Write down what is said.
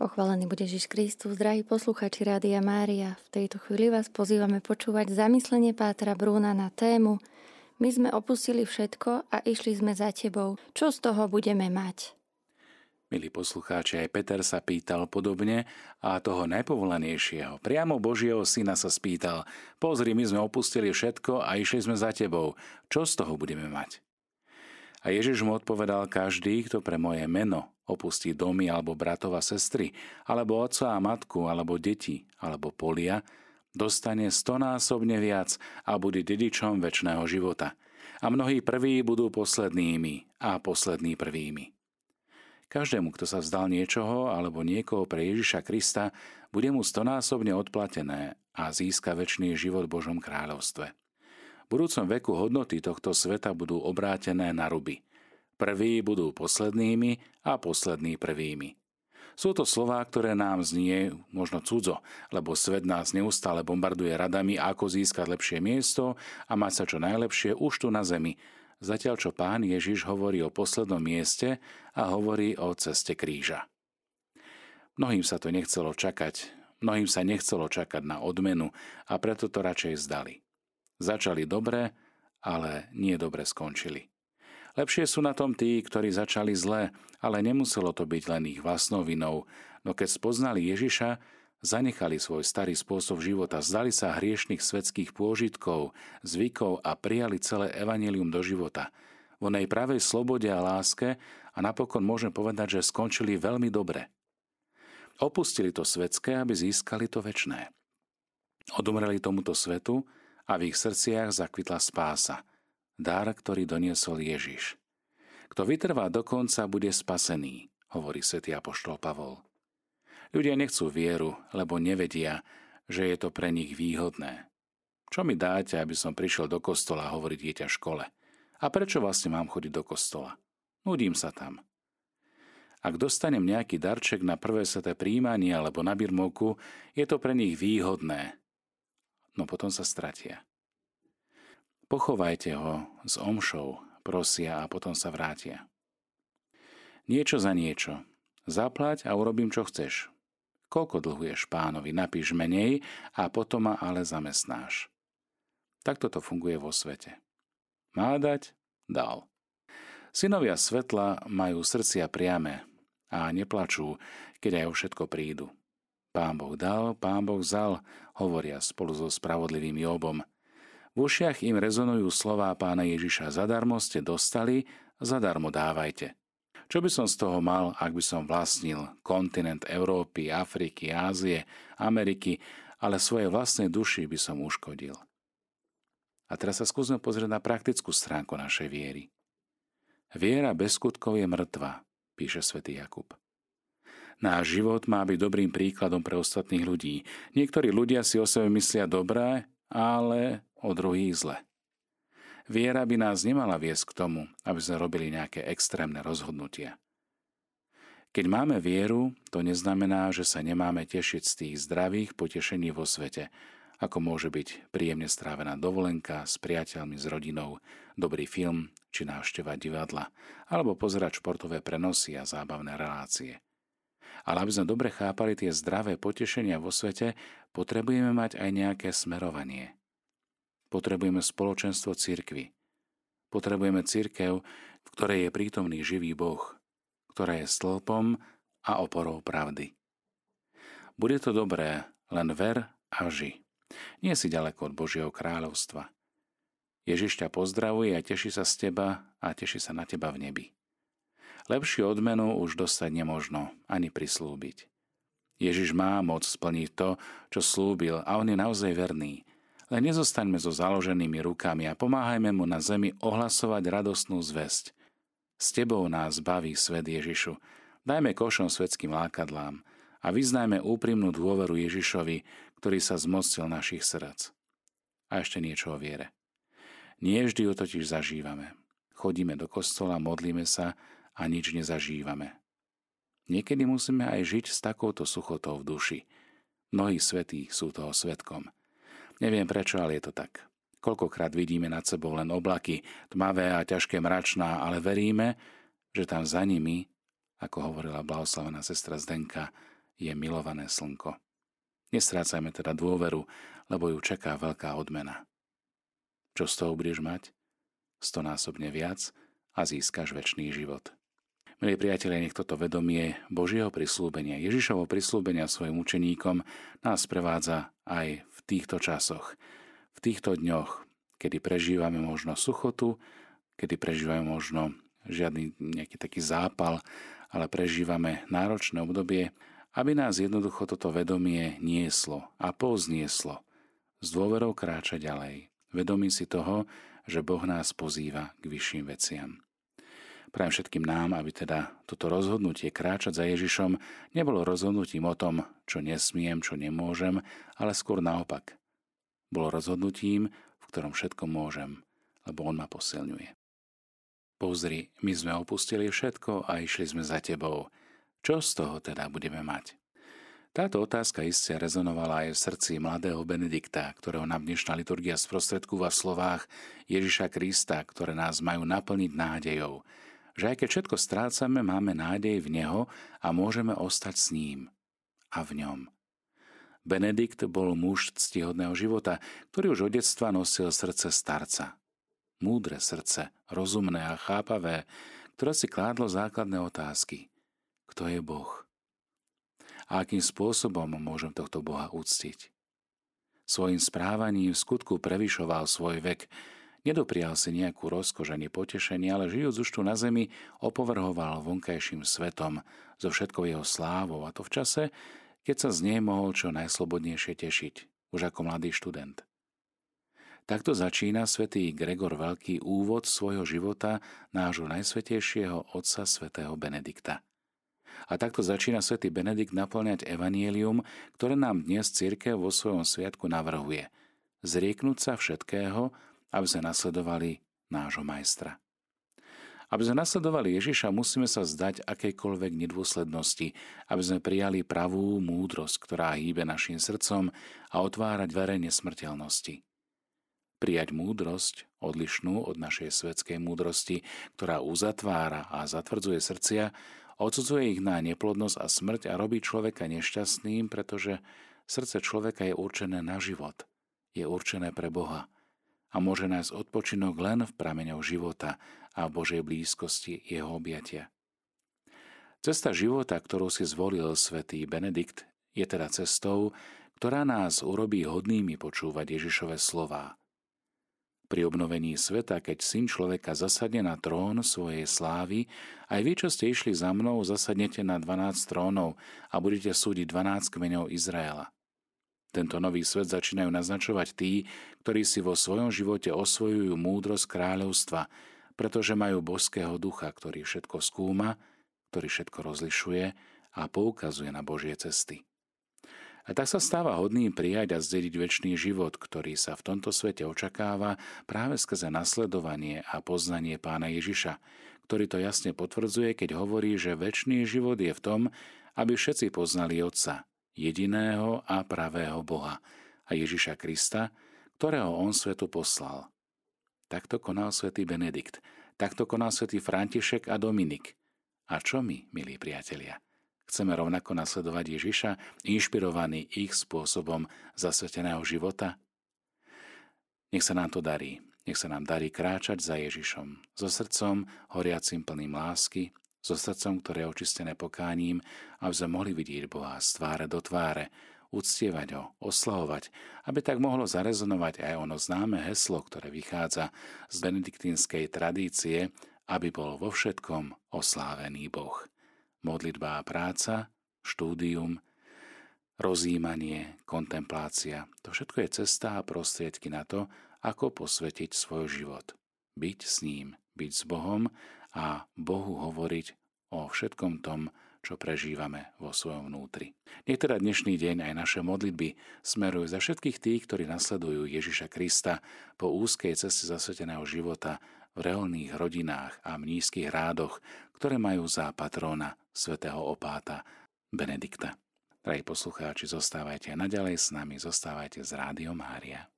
Pochválený bude Ježiš Kristus, drahí posluchači Rádia Mária. V tejto chvíli vás pozývame počúvať zamyslenie Pátra Brúna na tému My sme opustili všetko a išli sme za tebou. Čo z toho budeme mať? Milí poslucháči, aj Peter sa pýtal podobne a toho najpovolanejšieho, priamo Božieho syna sa spýtal, pozri, my sme opustili všetko a išli sme za tebou. Čo z toho budeme mať? A Ježiš mu odpovedal, každý, kto pre moje meno opustí domy alebo bratov a sestry, alebo otca a matku, alebo deti, alebo polia, dostane stonásobne viac a bude dedičom väčšného života. A mnohí prví budú poslednými a poslední prvými. Každému, kto sa vzdal niečoho alebo niekoho pre Ježiša Krista, bude mu stonásobne odplatené a získa väčší život Božom kráľovstve budúcom veku hodnoty tohto sveta budú obrátené na ruby. Prví budú poslednými a poslední prvými. Sú to slová, ktoré nám znie možno cudzo, lebo svet nás neustále bombarduje radami, ako získať lepšie miesto a mať sa čo najlepšie už tu na zemi, zatiaľ čo pán Ježiš hovorí o poslednom mieste a hovorí o ceste kríža. Mnohým sa to nechcelo čakať, mnohým sa nechcelo čakať na odmenu a preto to radšej zdali. Začali dobre, ale nie dobre skončili. Lepšie sú na tom tí, ktorí začali zle, ale nemuselo to byť len ich vlastnou vinou, no keď spoznali Ježiša, zanechali svoj starý spôsob života, zdali sa hriešných svetských pôžitkov, zvykov a prijali celé evanelium do života. Vo nej pravej slobode a láske a napokon môžem povedať, že skončili veľmi dobre. Opustili to svetské, aby získali to väčné. Odumreli tomuto svetu, a v ich srdciach zakvitla spása, dar, ktorý doniesol Ježiš. Kto vytrvá do konca, bude spasený, hovorí svätý Apoštol Pavol. Ľudia nechcú vieru, lebo nevedia, že je to pre nich výhodné. Čo mi dáte, aby som prišiel do kostola, hovorí dieťa v škole. A prečo vlastne mám chodiť do kostola? Nudím sa tam. Ak dostanem nejaký darček na prvé sveté príjmanie alebo na birmovku, je to pre nich výhodné, no potom sa stratia. Pochovajte ho s omšou, prosia a potom sa vrátia. Niečo za niečo. Zaplať a urobím, čo chceš. Koľko dlhuješ pánovi, napíš menej a potom ma ale zamestnáš. Takto to funguje vo svete. Má dať? Dal. Synovia svetla majú srdcia priame a neplačú, keď aj o všetko prídu. Pán Boh dal, pán Boh vzal, hovoria spolu so spravodlivým Jobom. V ušiach im rezonujú slová pána Ježiša zadarmo ste dostali, zadarmo dávajte. Čo by som z toho mal, ak by som vlastnil kontinent Európy, Afriky, Ázie, Ameriky, ale svojej vlastnej duši by som uškodil. A teraz sa skúsme pozrieť na praktickú stránku našej viery. Viera bez skutkov je mŕtva, píše svätý Jakub. Náš život má byť dobrým príkladom pre ostatných ľudí. Niektorí ľudia si o sebe myslia dobré, ale o druhých zle. Viera by nás nemala viesť k tomu, aby sme robili nejaké extrémne rozhodnutia. Keď máme vieru, to neznamená, že sa nemáme tešiť z tých zdravých potešení vo svete, ako môže byť príjemne strávená dovolenka s priateľmi, s rodinou, dobrý film či návšteva divadla, alebo pozerať športové prenosy a zábavné relácie – ale aby sme dobre chápali tie zdravé potešenia vo svete, potrebujeme mať aj nejaké smerovanie. Potrebujeme spoločenstvo cirkvy. Potrebujeme cirkev, v ktorej je prítomný živý Boh, ktorá je stĺpom a oporou pravdy. Bude to dobré, len ver a ži. Nie si ďaleko od Božieho kráľovstva. Ježiš ťa pozdravuje a teší sa z teba a teší sa na teba v nebi. Lepšiu odmenu už dostať nemožno, ani prislúbiť. Ježiš má moc splniť to, čo slúbil a on je naozaj verný. Len nezostaňme so založenými rukami a pomáhajme mu na zemi ohlasovať radostnú zväzť. S tebou nás baví svet Ježišu. Dajme košom svetským lákadlám a vyznajme úprimnú dôveru Ježišovi, ktorý sa zmocil našich srdc. A ešte niečo o viere. Nie vždy ju totiž zažívame. Chodíme do kostola, modlíme sa a nič nezažívame. Niekedy musíme aj žiť s takouto suchotou v duši. Mnohí svetí sú toho svetkom. Neviem prečo, ale je to tak. Koľkokrát vidíme nad sebou len oblaky, tmavé a ťažké mračná, ale veríme, že tam za nimi, ako hovorila blahoslavená sestra Zdenka, je milované slnko. Nestrácajme teda dôveru, lebo ju čaká veľká odmena. Čo z toho budeš mať? Stonásobne viac a získaš väčší život. Milí priatelia, nech toto vedomie Božieho prislúbenia, Ježišovo prislúbenia svojim učeníkom nás prevádza aj v týchto časoch, v týchto dňoch, kedy prežívame možno suchotu, kedy prežívame možno žiadny nejaký taký zápal, ale prežívame náročné obdobie, aby nás jednoducho toto vedomie nieslo a poznieslo. S dôverou kráča ďalej. Vedomí si toho, že Boh nás pozýva k vyšším veciam. Prajem všetkým nám, aby teda toto rozhodnutie kráčať za Ježišom nebolo rozhodnutím o tom, čo nesmiem, čo nemôžem, ale skôr naopak. Bolo rozhodnutím, v ktorom všetko môžem, lebo On ma posilňuje. Pozri, my sme opustili všetko a išli sme za Tebou. Čo z toho teda budeme mať? Táto otázka iste rezonovala aj v srdci mladého Benedikta, ktorého nám dnešná liturgia sprostredkúva v slovách Ježiša Krista, ktoré nás majú naplniť nádejou, že aj keď všetko strácame, máme nádej v Neho a môžeme ostať s ním a v ňom. Benedikt bol muž ctihodného života, ktorý už od detstva nosil srdce starca. Múdre srdce, rozumné a chápavé, ktoré si kládlo základné otázky. Kto je Boh? a akým spôsobom môžem tohto Boha úctiť. Svojim správaním v skutku prevyšoval svoj vek, nedoprial si nejakú rozkož ani potešenie, ale žijúc už tu na zemi, opovrhoval vonkajším svetom so všetkou jeho slávou a to v čase, keď sa z nej mohol čo najslobodnejšie tešiť, už ako mladý študent. Takto začína svätý Gregor Veľký úvod svojho života nášho najsvetejšieho otca svätého Benedikta. A takto začína svätý Benedikt naplňať evanielium, ktoré nám dnes církev vo svojom sviatku navrhuje. Zrieknúť sa všetkého, aby sme nasledovali nášho majstra. Aby sme nasledovali Ježiša, musíme sa zdať akejkoľvek nedôslednosti, aby sme prijali pravú múdrosť, ktorá hýbe našim srdcom a otvárať dvere nesmrteľnosti. Prijať múdrosť, odlišnú od našej svetskej múdrosti, ktorá uzatvára a zatvrdzuje srdcia, Odsudzuje ich na neplodnosť a smrť a robí človeka nešťastným, pretože srdce človeka je určené na život, je určené pre Boha a môže nájsť odpočinok len v prameňoch života a v Božej blízkosti jeho objatia. Cesta života, ktorú si zvolil svätý Benedikt, je teda cestou, ktorá nás urobí hodnými počúvať Ježišove slová. Pri obnovení sveta, keď syn človeka zasadne na trón svojej slávy, aj vy, čo ste išli za mnou, zasadnete na 12 trónov a budete súdiť 12 kmeňov Izraela. Tento nový svet začínajú naznačovať tí, ktorí si vo svojom živote osvojujú múdrosť kráľovstva, pretože majú božského ducha, ktorý všetko skúma, ktorý všetko rozlišuje a poukazuje na Božie cesty. A tak sa stáva hodným prijať a zdediť väčší život, ktorý sa v tomto svete očakáva práve skrze nasledovanie a poznanie pána Ježiša, ktorý to jasne potvrdzuje, keď hovorí, že väčší život je v tom, aby všetci poznali Otca, jediného a pravého Boha a Ježiša Krista, ktorého on svetu poslal. Takto konal svätý Benedikt, takto konal svätý František a Dominik. A čo my, milí priatelia? Chceme rovnako nasledovať Ježiša, inšpirovaný ich spôsobom zasveteného života? Nech sa nám to darí. Nech sa nám darí kráčať za Ježišom, so srdcom horiacim plným lásky, so srdcom, ktoré je očistené pokáním, aby sme mohli vidieť Boha z tváre do tváre, uctievať ho, oslavovať, aby tak mohlo zarezonovať aj ono známe heslo, ktoré vychádza z benediktínskej tradície, aby bol vo všetkom oslávený Boh modlitba a práca, štúdium, rozjímanie, kontemplácia. To všetko je cesta a prostriedky na to, ako posvetiť svoj život. Byť s ním, byť s Bohom a Bohu hovoriť o všetkom tom, čo prežívame vo svojom vnútri. Nech teda dnešný deň aj naše modlitby smerujú za všetkých tých, ktorí nasledujú Ježiša Krista po úzkej ceste zasveteného života v reálnych rodinách a mnízkych rádoch, ktoré majú za patróna svätého opáta Benedikta. Drahí poslucháči, zostávajte naďalej s nami, zostávajte z Rádiom Mária.